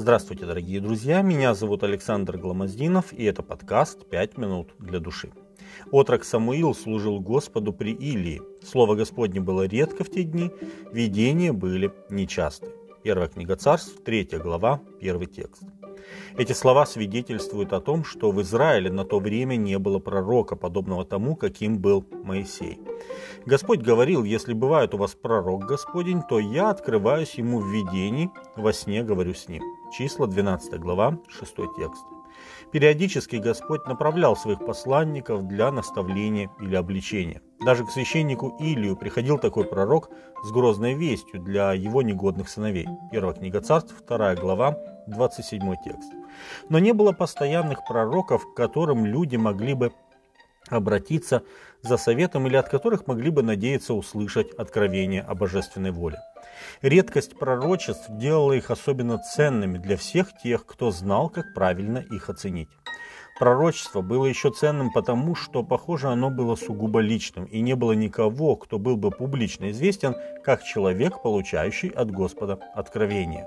Здравствуйте, дорогие друзья, меня зовут Александр Гламоздинов, и это подкаст «Пять минут для души». Отрок Самуил служил Господу при Илии. Слово Господне было редко в те дни, видения были нечасты. Первая книга царств, третья глава, первый текст. Эти слова свидетельствуют о том, что в Израиле на то время не было пророка, подобного тому, каким был Моисей. Господь говорил, если бывает у вас пророк Господень, то я открываюсь ему в видении, во сне говорю с ним. Числа 12 глава, 6 текст. Периодически Господь направлял своих посланников для наставления или обличения. Даже к священнику Илию приходил такой пророк с грозной вестью для его негодных сыновей. Первая книга царств, вторая глава, 27 текст. Но не было постоянных пророков, к которым люди могли бы обратиться за советом или от которых могли бы надеяться услышать откровение о божественной воле. Редкость пророчеств делала их особенно ценными для всех тех, кто знал, как правильно их оценить. Пророчество было еще ценным потому, что, похоже, оно было сугубо личным, и не было никого, кто был бы публично известен как человек, получающий от Господа откровение.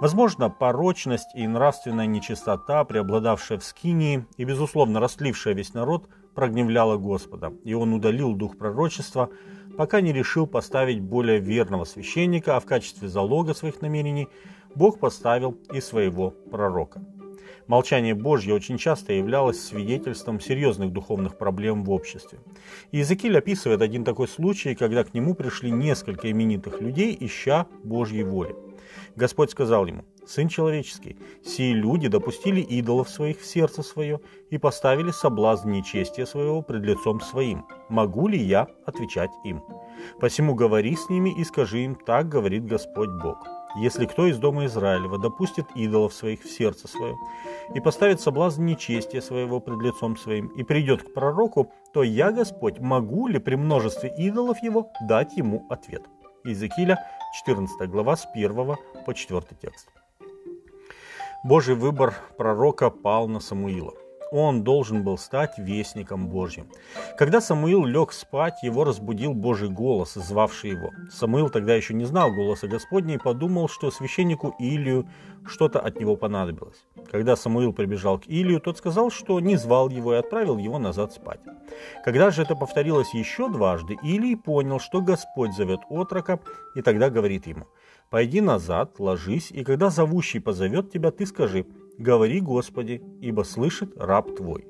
Возможно, порочность и нравственная нечистота, преобладавшая в Скинии и, безусловно, растлившая весь народ, прогневляла Господа, и он удалил дух пророчества, пока не решил поставить более верного священника, а в качестве залога своих намерений Бог поставил и своего пророка. Молчание Божье очень часто являлось свидетельством серьезных духовных проблем в обществе. Иезекииль описывает один такой случай, когда к нему пришли несколько именитых людей, ища Божьей воли. Господь сказал ему, «Сын человеческий, сии люди допустили идолов своих в сердце свое и поставили соблазн нечестия своего пред лицом своим. Могу ли я отвечать им? Посему говори с ними и скажи им, так говорит Господь Бог». Если кто из дома Израилева допустит идолов своих в сердце свое и поставит соблазн нечестия своего пред лицом своим и придет к пророку, то я, Господь, могу ли при множестве идолов его дать ему ответ? Иезекииля, 14 глава, с 1 по 4 текст. Божий выбор пророка пал на Самуила – он должен был стать вестником Божьим. Когда Самуил лег спать, его разбудил Божий голос, звавший его. Самуил тогда еще не знал голоса Господня и подумал, что священнику Илию что-то от него понадобилось. Когда Самуил прибежал к Илию, тот сказал, что не звал его и отправил его назад спать. Когда же это повторилось еще дважды, Илий понял, что Господь зовет отрока, и тогда говорит ему, «Пойди назад, ложись, и когда зовущий позовет тебя, ты скажи, говори, Господи, ибо слышит раб твой».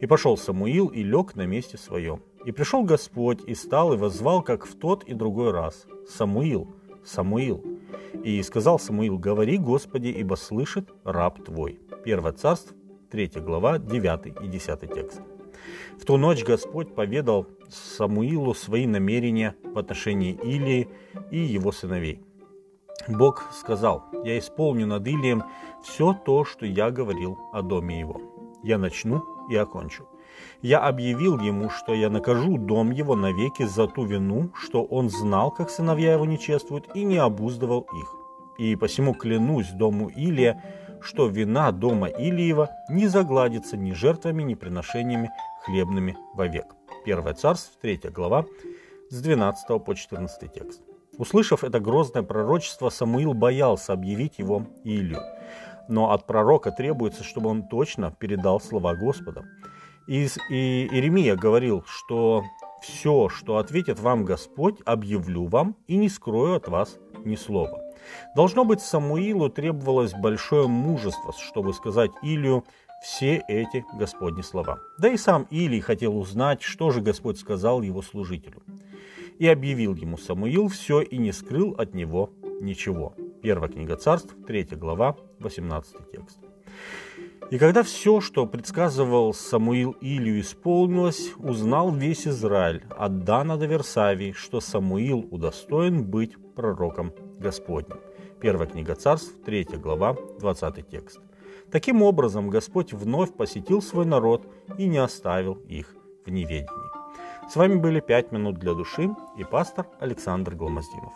И пошел Самуил и лег на месте своем. И пришел Господь и стал и воззвал, как в тот и другой раз. «Самуил, Самуил». И сказал Самуил, говори, Господи, ибо слышит раб твой. Первое царство, 3 глава, 9 и 10 текст. В ту ночь Господь поведал Самуилу свои намерения в отношении Илии и его сыновей. Бог сказал, «Я исполню над Илием все то, что я говорил о доме его. Я начну и окончу. Я объявил ему, что я накажу дом его навеки за ту вину, что он знал, как сыновья его не чествуют, и не обуздывал их. И посему клянусь дому Илия, что вина дома Илиева не загладится ни жертвами, ни приношениями хлебными вовек. Первое царство, 3 глава, с 12 по 14 текст. Услышав это грозное пророчество, Самуил боялся объявить его Илью. Но от пророка требуется, чтобы он точно передал слова Господа. И, Иеремия говорил, что все, что ответит вам Господь, объявлю вам и не скрою от вас ни слова. Должно быть, Самуилу требовалось большое мужество, чтобы сказать Илью все эти Господни слова. Да и сам Илий хотел узнать, что же Господь сказал его служителю. И объявил ему Самуил все и не скрыл от него ничего. Первая книга царств, 3 глава, 18 текст. И когда все, что предсказывал Самуил Илью, исполнилось, узнал весь Израиль от Дана до Версавии, что Самуил удостоен быть пророком Господним. Первая книга царств, 3 глава, 20 текст. Таким образом, Господь вновь посетил свой народ и не оставил их в неведении. С вами были «Пять минут для души» и пастор Александр Гломоздинов.